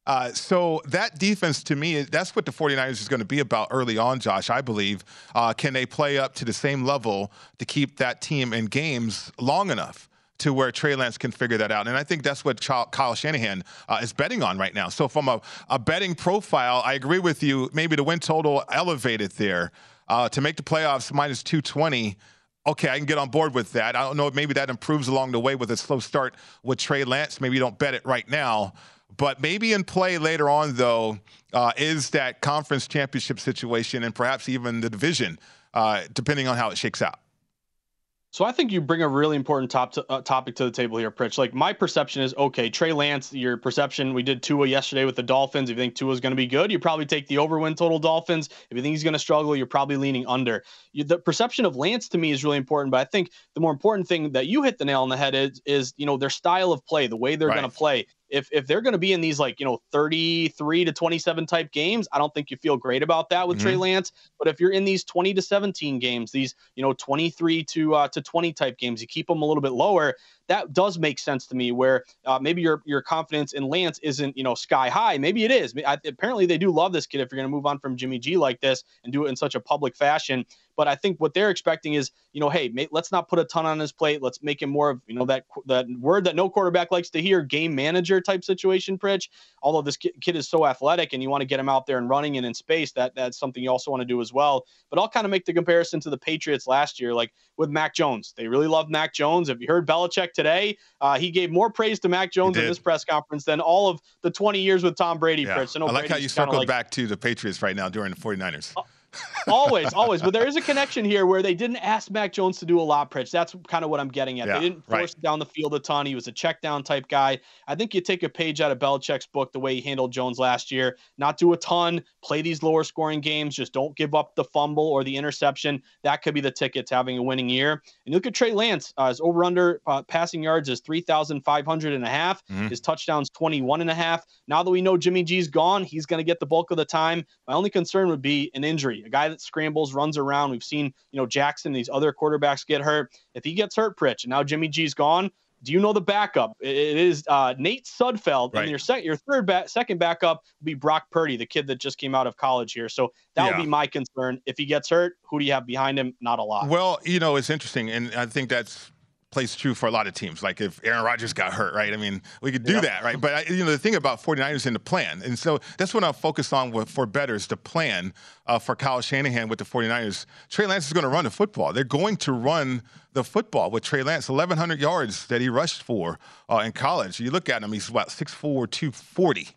Uh, so that defense to me, that's what the 49ers is going to be about early on, Josh, I believe. Uh, can they play up to the same level to keep that team in games long enough? to where Trey Lance can figure that out. And I think that's what Kyle Shanahan uh, is betting on right now. So, from a, a, betting profile, I agree with you. Maybe the win total elevated there uh, to make the playoffs minus 220 okay, I can get on board with that. I don't know, maybe that improves along the way with a slow start with Trey Lance. Maybe you don't bet it right now. But maybe in play later on, though, uh, is that conference championship situation and perhaps even the division, uh, depending on how it shakes out. So I think you bring a really important top to, uh, topic to the table here, Pritch. Like my perception is okay. Trey Lance, your perception. We did Tua yesterday with the Dolphins. If you think Tua is going to be good, you probably take the overwin total Dolphins. If you think he's going to struggle, you're probably leaning under. You, the perception of Lance to me is really important, but I think the more important thing that you hit the nail on the head is is you know their style of play, the way they're right. going to play if if they're going to be in these like you know 33 to 27 type games i don't think you feel great about that with mm-hmm. trey lance but if you're in these 20 to 17 games these you know 23 to uh, to 20 type games you keep them a little bit lower that does make sense to me. Where uh, maybe your your confidence in Lance isn't you know sky high. Maybe it is. I, apparently, they do love this kid. If you're going to move on from Jimmy G like this and do it in such a public fashion, but I think what they're expecting is you know, hey, let's not put a ton on his plate. Let's make him more of you know that that word that no quarterback likes to hear, game manager type situation. Pritch. Although this kid is so athletic and you want to get him out there and running and in space, that that's something you also want to do as well. But I'll kind of make the comparison to the Patriots last year, like with Mac Jones. They really love Mac Jones. Have you heard Belichick today? Uh, he gave more praise to Mac Jones in this press conference than all of the 20 years with Tom Brady. Yeah. No, I like Brady's how you circled like, back to the Patriots right now during the 49ers. Always, always. But there is a connection here where they didn't ask Mac Jones to do a lot, Pritch. That's kind of what I'm getting at. Yeah, they didn't force right. down the field a ton. He was a check down type guy. I think you take a page out of Belichick's book the way he handled Jones last year. Not do a ton, play these lower scoring games. Just don't give up the fumble or the interception. That could be the ticket to having a winning year. And look at Trey Lance, uh, his over under uh, passing yards is 3,500 and a half. Mhm. His touchdowns 21 and a half. Now that we know Jimmy G's gone, he's going to get the bulk of the time. My only concern would be an injury. A guy that scrambles, runs around. We've seen, you know, Jackson, these other quarterbacks get hurt. If he gets hurt, Pritch, and now Jimmy G's gone, do you know the backup? It- is uh, Nate Sudfeld, Right. and your second, your third, ba- second backup will be Brock Purdy, the kid that just came out of college here. So that Yeah. would be my concern. If he gets hurt, who do you have behind him? Not a lot. Well, you know, it's interesting, and I think that's plays true for a lot of teams. Like if Aaron Rodgers got hurt, right? I mean, we could do Yeah. that, right? But I, you know, the thing about 49ers in the plan, and so that's what I'm focused on with, for betters, the plan uh, for Kyle Shanahan with the 49ers. Trey Lance is going to run the football. They're going to run the football with Trey Lance, 1,100 yards that he rushed for uh, in college. You look at him, he's about 6'4", 240.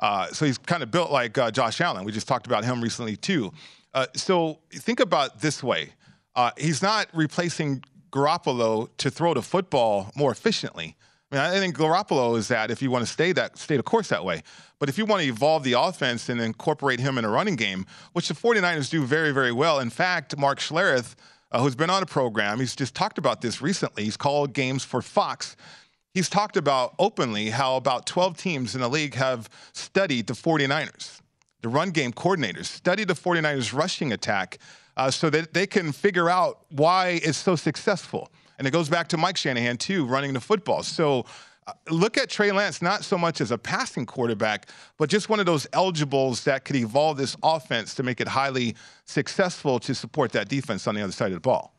Uh, so he's kind of built like uh, Josh Allen. We just talked about him recently too. Uh, so think about this way: uh, he's not replacing Garoppolo to throw the football more efficiently. I mean, I think Garoppolo is that if you want to stay that stay the course that way. But if you want to evolve the offense and incorporate him in a running game, which the 49ers do very, very well. In fact, Mark Schlereth, uh, who's been on the program, he's just talked about this recently. He's called games for Fox. He's talked about openly how about 12 teams in the league have studied the 49ers, the run game coordinators, studied the 49ers rushing attack uh, so that they can figure out why it's so successful. And it goes back to Mike Shanahan, too, running the football. So uh, look at Trey Lance not so much as a passing quarterback, but just one of those eligibles that could evolve this offense to make it highly successful to support that defense on the other side of the ball.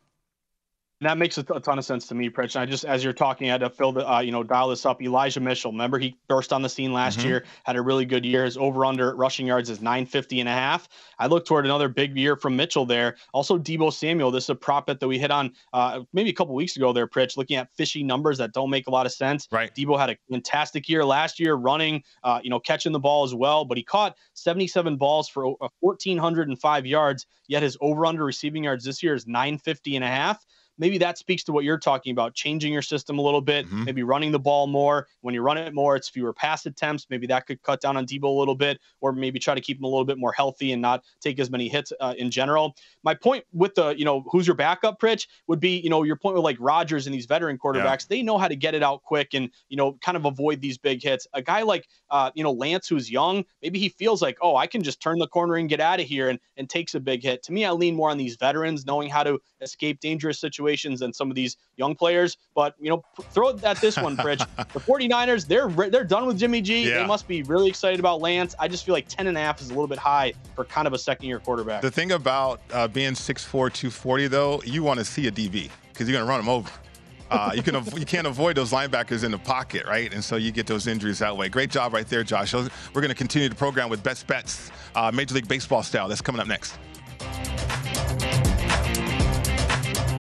And that makes a, ton of sense to me, Pritch. And I just, as you're talking, I had to fill the, uh, you know, dial this up. Elijah Mitchell, remember he burst on the scene last Mhm. year, had a really good year. His over under rushing yards is 950 and a half. I look toward another big year from Mitchell there. Also, Deebo Samuel. This is a prop bet that we hit on uh, maybe a couple weeks ago there, Pritch, looking at fishy numbers that don't make a lot of sense. Right. Deebo had a fantastic year last year, running, uh, you know, catching the ball as well, but he caught 77 balls for uh, 1,405 yards, yet his over under receiving yards this year is 950 and a half maybe that speaks to what you're talking about changing your system a little bit Mhm. maybe running the ball more. When you run it more it's fewer pass attempts. Maybe that could cut down on Deebo a little bit or maybe try to keep him a little bit more healthy and not take as many hits uh, in general. My point with the you know who's your backup Pritch would be you know your point with like Rodgers and these veteran quarterbacks they know how to get it out quick and you know kind of avoid these big hits. A guy like uh, you know Lance who's young maybe he feels like oh I can just turn the corner and get out of here and and takes a big hit. To me I lean more on these veterans knowing how to escape dangerous situations than some of these young players but you know p- throw at this one Pritch the 49ers they're re- they're done with Jimmy G Yeah. they must be really excited about Lance I just feel like 10 and a half is a little bit high for kind of a second year quarterback The thing about uh, being 6'4", 240, though, you want to see a DB because you're going to run them over. Uh, you can you can't avoid those linebackers in the pocket, right? And so you get those injuries that way. Great job right there, Josh. We're going to continue the program with best bets, uh, Major League Baseball style. That's coming up next.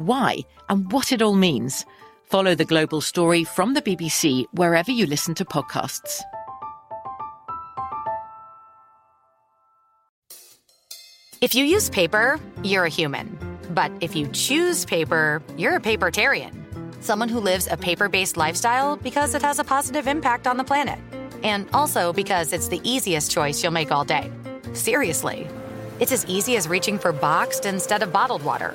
why, and what it all means. Follow The Global Story from the BBC wherever you listen to podcasts. If you use paper, you're a human. But if you choose paper, you're a papertarian. Someone who lives a paper based lifestyle because it has a positive impact on the planet. And also because it's the easiest choice you'll make all day. Seriously. It's as easy as reaching for boxed instead of bottled water.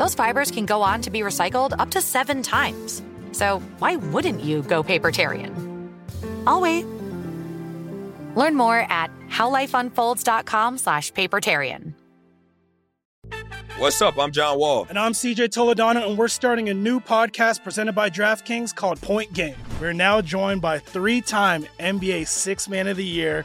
those fibers can go on to be recycled up to seven times. So why wouldn't you go papertarian? I'll wait. Learn more at howlifeunfolds.com slash papertarian. What's up? I'm John Wall. And I'm CJ Toledano, and we're starting a new podcast presented by DraftKings called Point Game. We're now joined by three time NBA Six Man of the Year,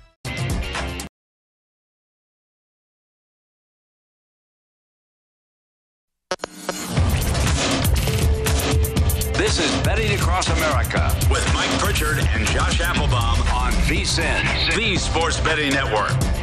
And Josh Applebaum on VSIN, the Sports Betting Network.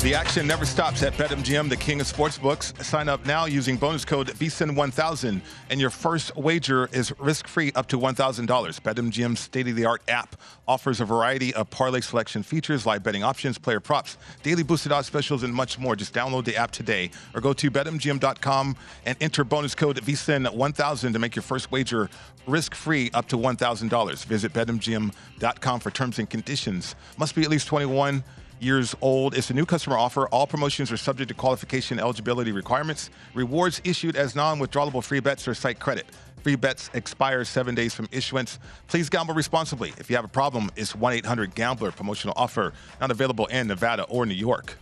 The action never stops at BetMGM, the king of sportsbooks. Sign up now using bonus code VSIN1000, and your first wager is risk-free up to $1,000. BetMGM's state-of-the-art app offers a variety of parlay selection features, live betting options, player props, daily boosted odds specials, and much more. Just download the app today or go to BetMGM.com and enter bonus code VSIN1000 to make your first wager risk-free up to $1,000. Visit BetMGM.com for terms and conditions. Must be at least 21 years old. It's a new customer offer. All promotions are subject to qualification eligibility requirements. Rewards issued as non-withdrawable free bets or site credit. Free bets expire seven days from issuance. Please gamble responsibly. If you have a problem, it's 1-800-GAMBLER. Promotional offer not available in Nevada or New York.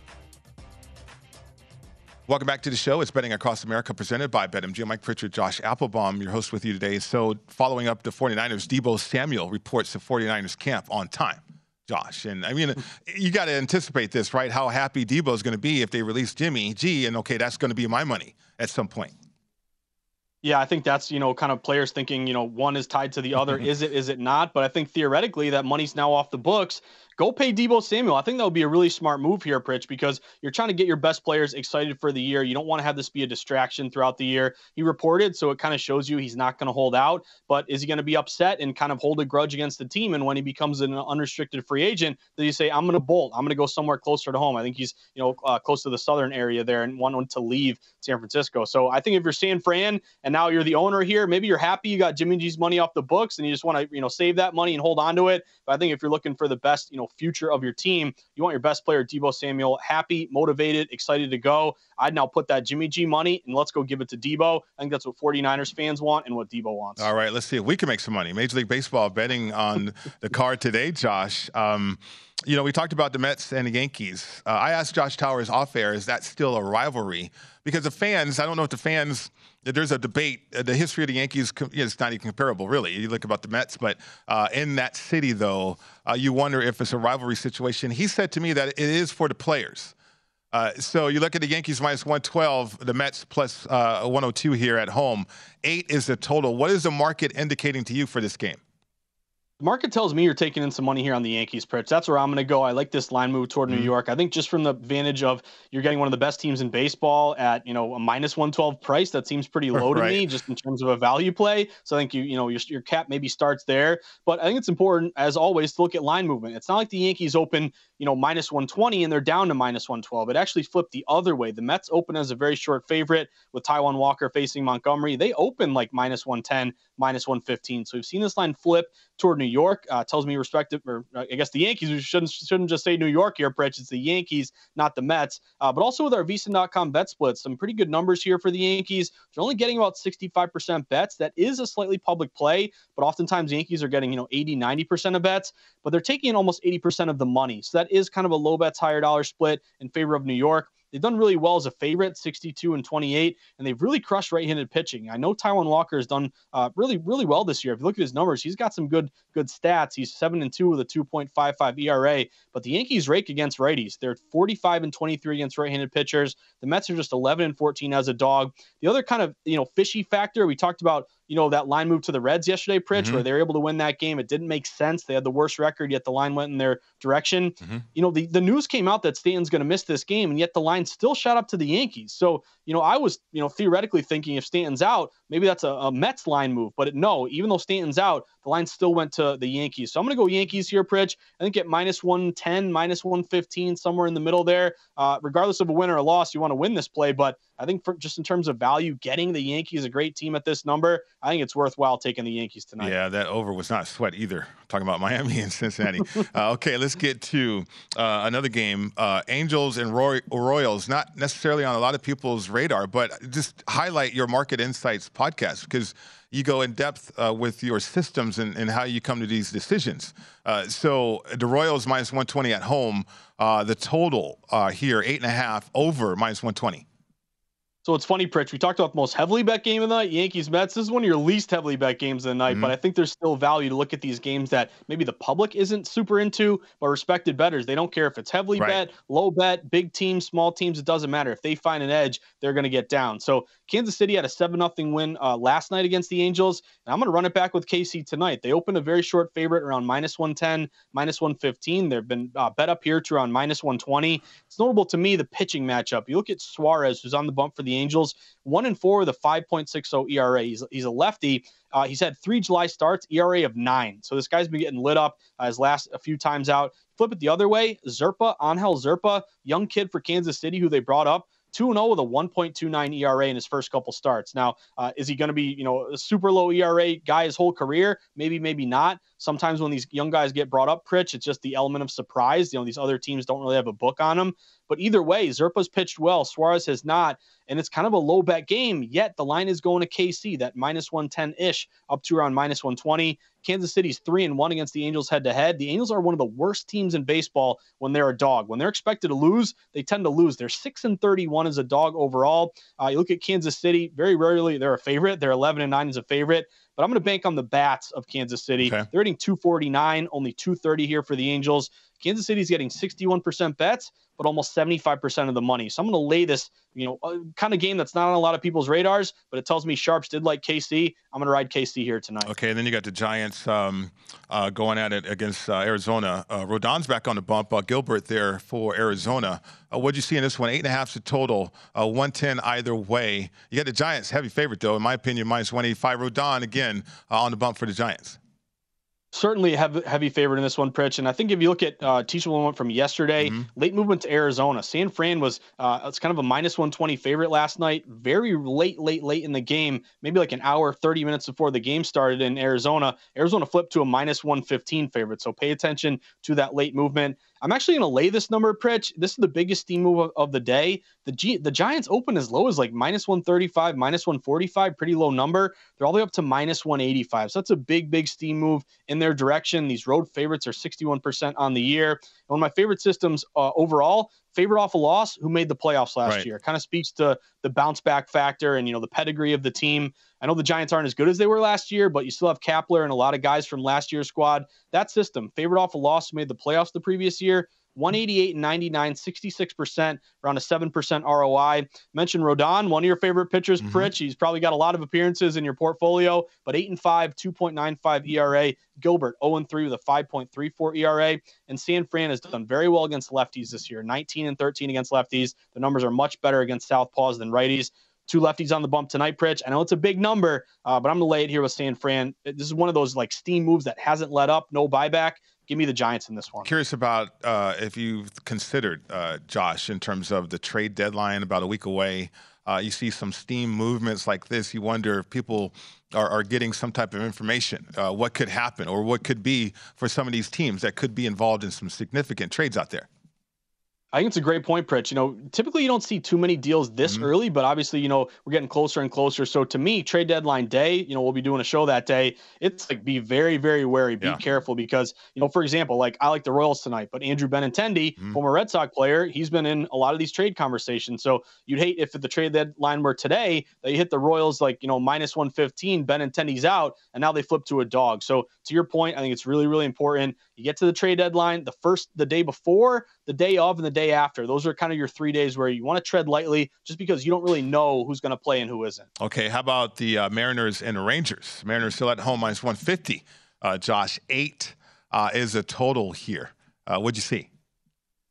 Welcome back to the show. It's Betting Across America presented by BetMGM. Mike Pritchard, Josh Applebaum, your host with you today. So following up the 49ers, Deebo Samuel reports the 49ers camp on time. Josh. And I mean, hmm. you got to anticipate this, right? How happy Deebo is going to be if they release Jimmy G, and okay, that's going to be my money at some point. Yeah, I think that's you know kind of players thinking you know one is tied to the other. is it? Is it not? But I think theoretically that money's now off the books. Go pay Deebo Samuel. I think that would be a really smart move here, Pritch, because you're trying to get your best players excited for the year. You don't want to have this be a distraction throughout the year. He reported, so it kind of shows you he's not going to hold out. But is he going to be upset and kind of hold a grudge against the team? And when he becomes an unrestricted free agent, does he say, "I'm going to bolt. I'm going to go somewhere closer to home"? I think he's you know uh, close to the southern area there and wanting to leave San Francisco. So I think if you're San Fran and now you're the owner here, maybe you're happy you got Jimmy G's money off the books and you just want to you know save that money and hold on to it. But I think if you're looking for the best you know future of your team you want your best player, Deebo Samuel, happy, motivated, excited to go. I'd now put that Jimmy G money and let's go give it to Deebo. I think that's what 49ers fans want and what Deebo wants. All right, let's see if we can make some money. Major League Baseball betting on the card today, Josh. Um, you know, we talked about the Mets and the Yankees. Uh, I asked Josh Towers off air, is that still a rivalry? Because the fans, I don't know if the fans – there's a debate. Uh, the history of the Yankees is not even comparable, really. You look about the Mets, but uh, in that city, though, uh, you wonder if it's a rivalry situation. He said to me that it is for the players. Uh, so you look at the Yankees minus 112, the Mets plus, uh, 102 here at home. Eight is the total. What is the market indicating to you for this game? Market tells me you're taking in some money here on the Yankees, Pritch. That's where I'm going to go. I like this line move toward mm-hmm. New York. I think just from the advantage of you're getting one of the best teams in baseball at you know a minus 112 price, that seems pretty low to right. me, just in terms of a value play. So I think you you know your your cap maybe starts there, but I think it's important as always to look at line movement. It's not like the Yankees open you know minus 120 and they're down to minus 112. It actually flipped the other way. The Mets open as a very short favorite with Taijuan Walker facing Montgomery. They open like minus 110, minus 115. So we've seen this line flip toward New York. Uh, tells me respective, or uh, I guess the Yankees. We shouldn't shouldn't just say New York here, Pritch. It's the Yankees, not the Mets. Uh, but also with our VSIN.com bet splits, some pretty good numbers here for the Yankees. They're only getting about 65% bets. That is a slightly public play, but oftentimes Yankees are getting you know 80, 90% of bets, but they're taking in almost 80% of the money. So that is kind of a low bets, higher dollar split in favor of New York. They've done really well as a favorite, 62 and 28, and they've really crushed right-handed pitching. I know Taijuan Walker has done uh, really, really well this year. If you look at his numbers, he's got some good, good stats. He's seven and two with a 2.55 ERA. But the Yankees rake against righties. They're 45 and 23 against right-handed pitchers. The Mets are just 11 and 14 as a dog. The other kind of you know fishy factor we talked about you know, that line move to the Reds yesterday, Pritch, mm-hmm. where they were able to win that game. It didn't make sense. They had the worst record, yet the line went in their direction. Mm-hmm. You know, the, the news came out that Stanton's going to miss this game, and yet the line still shot up to the Yankees. So, you know, I was, you know, theoretically thinking if Stanton's out, maybe that's a, a Mets line move. But it, no, even though Stanton's out, the line still went to the Yankees. So I'm going to go Yankees here, Pritch. I think at minus 110, minus 115, somewhere in the middle there. Uh, regardless of a win or a loss, you want to win this play. But I think for just in terms of value, getting the Yankees a great team at this number, I think it's worthwhile taking the Yankees tonight. Yeah, that over was not sweat either. Talking about Miami and Cincinnati. uh, okay, let's get to uh, another game. Uh, Angels and Roy- Royals, not necessarily on a lot of people's radar, but just highlight your market insights podcast because you go in depth uh, with your systems and, and, how you come to these decisions. Uh, so the Royals minus 120 at home. Uh, the total uh, here eight and a half over minus 120. So it's funny, Pritch. We talked about the most heavily bet game of the night, Yankees Mets. This is one of your least heavily bet games of the night, mm-hmm. but I think there's still value to look at these games that maybe the public isn't super into, but respected betters. They don't care if it's heavily right. bet, low bet, big teams, small teams. It doesn't matter. If they find an edge, they're going to get down. So Kansas City had a 7 0 win uh, last night against the Angels, and I'm going to run it back with KC tonight. They opened a very short favorite around minus 110, minus 115. They've been uh, bet up here to around minus 120. It's notable to me the pitching matchup. You look at Suarez, who's on the bump for the Angels one and four with a 5.60 ERA. He's, he's a lefty. Uh, he's had three July starts, ERA of nine. So this guy's been getting lit up uh, his last a few times out. Flip it the other way. Zerpa, Angel Zerpa, young kid for Kansas City who they brought up. 2 0 with a 1.29 ERA in his first couple starts. Now, uh, is he going to be, you know, a super low ERA guy his whole career? Maybe, maybe not. Sometimes when these young guys get brought up, Pritch, it's just the element of surprise. You know, these other teams don't really have a book on them. But either way, Zerpa's pitched well. Suarez has not and it's kind of a low bet game. Yet the line is going to KC, that minus 110 ish, up to around minus 120. Kansas City's three and one against the Angels head to head. The Angels are one of the worst teams in baseball when they're a dog. When they're expected to lose, they tend to lose. They're six and 31 as a dog overall. Uh, you look at Kansas City, very rarely they're a favorite. They're 11 and nine as a favorite but I'm going to bank on the bats of Kansas City. Okay. They're hitting 249, only 230 here for the Angels. Kansas City's getting 61% bets, but almost 75% of the money. So I'm going to lay this, you know, uh, kind of game that's not on a lot of people's radars, but it tells me Sharps did like KC. I'm going to ride KC here tonight. Okay, and then you got the Giants um, uh, going at it against uh, Arizona. Uh, Rodon's back on the bump. Uh, Gilbert there for Arizona. Uh, what'd you see in this one? Eight and a half to total, 110 either way. You got the Giants heavy favorite though, in my opinion, minus 185. Rodon again on the bump for the Giants certainly have heavy favorite in this one, Pritch. And I think if you look at uh, Teacher one from yesterday, mm-hmm. late movement to Arizona. San Fran was uh, it's kind of a minus 120 favorite last night. Very late, late, late in the game, maybe like an hour, 30 minutes before the game started in Arizona. Arizona flipped to a minus 115 favorite. So pay attention to that late movement. I'm actually going to lay this number, Pritch. This is the biggest steam move of, of the day. The G, the Giants open as low as like minus 135, minus 145, pretty low number. They're all the way up to minus 185. So that's a big, big steam move in their direction. These road favorites are 61% on the year. One of my favorite systems uh, overall, favorite off a loss, who made the playoffs last right. year. Kind of speaks to the bounce back factor and you know the pedigree of the team. I know the Giants aren't as good as they were last year, but you still have Kapler and a lot of guys from last year's squad. That system, favorite off a loss, made the playoffs the previous year. 188 and 99, 66%, around a 7% ROI. Mentioned Rodon, one of your favorite pitchers, mm-hmm. Pritch. He's probably got a lot of appearances in your portfolio, but 8 and 5, 2.95 ERA. Gilbert, 0 and 3 with a 5.34 ERA. And San Fran has done very well against lefties this year, 19 and 13 against lefties. The numbers are much better against southpaws than righties. Two lefties on the bump tonight, Pritch. I know it's a big number, uh, but I'm going to lay it here with San Fran. This is one of those like steam moves that hasn't let up, no buyback. Give me the Giants in this one. Curious about uh, if you've considered, uh, Josh, in terms of the trade deadline about a week away. Uh, you see some steam movements like this. You wonder if people are, are getting some type of information, uh, what could happen or what could be for some of these teams that could be involved in some significant trades out there. I think it's a great point, Pritch. You know, typically you don't see too many deals this mm-hmm. early, but obviously, you know, we're getting closer and closer. So to me, trade deadline day, you know, we'll be doing a show that day. It's like be very, very wary, be yeah. careful because, you know, for example, like I like the Royals tonight, but Andrew Benintendi, mm-hmm. former Red Sox player, he's been in a lot of these trade conversations. So you'd hate if the trade deadline were today that you hit the Royals like, you know, minus 115, Benintendi's out, and now they flip to a dog. So to your point, I think it's really, really important. You get to the trade deadline, the first, the day before, the day of, and the day after. Those are kind of your three days where you want to tread lightly just because you don't really know who's going to play and who isn't. Okay. How about the uh, Mariners and Rangers? Mariners still at home minus 150. Uh, Josh, eight uh, is a total here. Uh, what'd you see?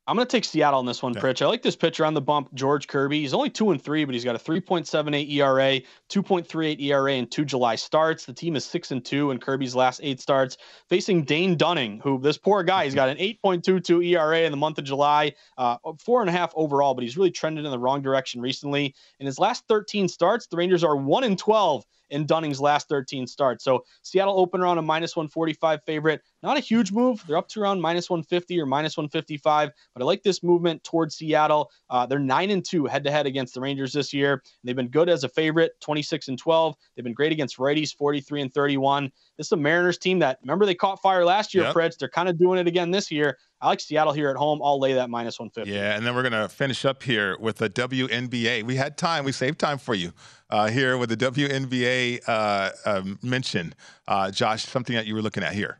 I'm going to take Seattle on this one, Pritch. I like this pitcher on the bump, George Kirby. He's only two and three, but he's got a 3.78 ERA, 2.38 ERA, and two July starts. The team is six and two in Kirby's last eight starts, facing Dane Dunning, who this poor guy, he's got an 8.22 ERA in the month of July, uh, four and a half overall, but he's really trended in the wrong direction recently. In his last 13 starts, the Rangers are one and 12 in Dunning's last 13 starts. So Seattle opener on a minus 145 favorite. Not a huge move. They're up to around minus 150 or minus 155, but I like this movement towards Seattle. Uh, they're nine and two head to head against the Rangers this year. They've been good as a favorite, 26 and 12. They've been great against righties, 43 and 31. This is a Mariners team that remember they caught fire last year, Yep. Pritch. They're kind of doing it again this year. I like Seattle here at home. I'll lay that minus 150. Yeah, and then we're going to finish up here with the WNBA. We had time, we saved time for you uh, here with the WNBA uh, um, mention. Uh, Josh, something that you were looking at here.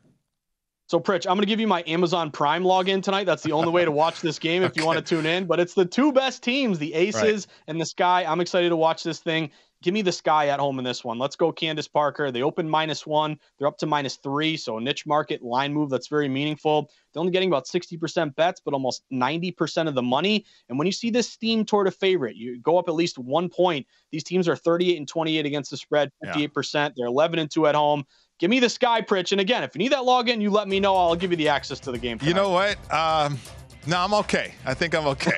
So, Pritch, I'm going to give you my Amazon Prime login tonight. That's the only way to watch this game if you want to tune in. But it's the two best teams, the Aces Right. and the Sky. I'm excited to watch this thing. Give me the Sky at home in this one. Let's go, Candace Parker. They open minus one. They're up to minus three. So, a niche market line move that's very meaningful. They're only getting about 60% bets, but almost 90% of the money. And when you see this steam toward a favorite, you go up at least one point. These teams are 38 and 28 against the spread, 58%. They're 11 and 2 at home. Give me the Sky Pritch. And again, if you need that login, you let me know. I'll give you the access to the game. You know what? Um, no, I'm okay. I think I'm okay.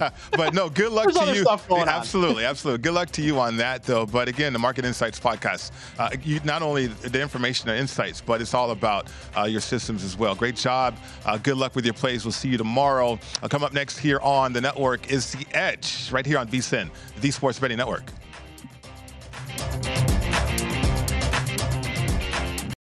but no, good luck to you. stuff going on. absolutely, absolutely. Good luck to you on that, though. But again, the Market Insights podcast, uh, you, not only the information and insights, but it's all about uh, your systems as well. Great job. Uh, good luck with your plays. We'll see you tomorrow. Uh, come up next here on the network is The Edge, right here on VSIN, the Sports Betting Network.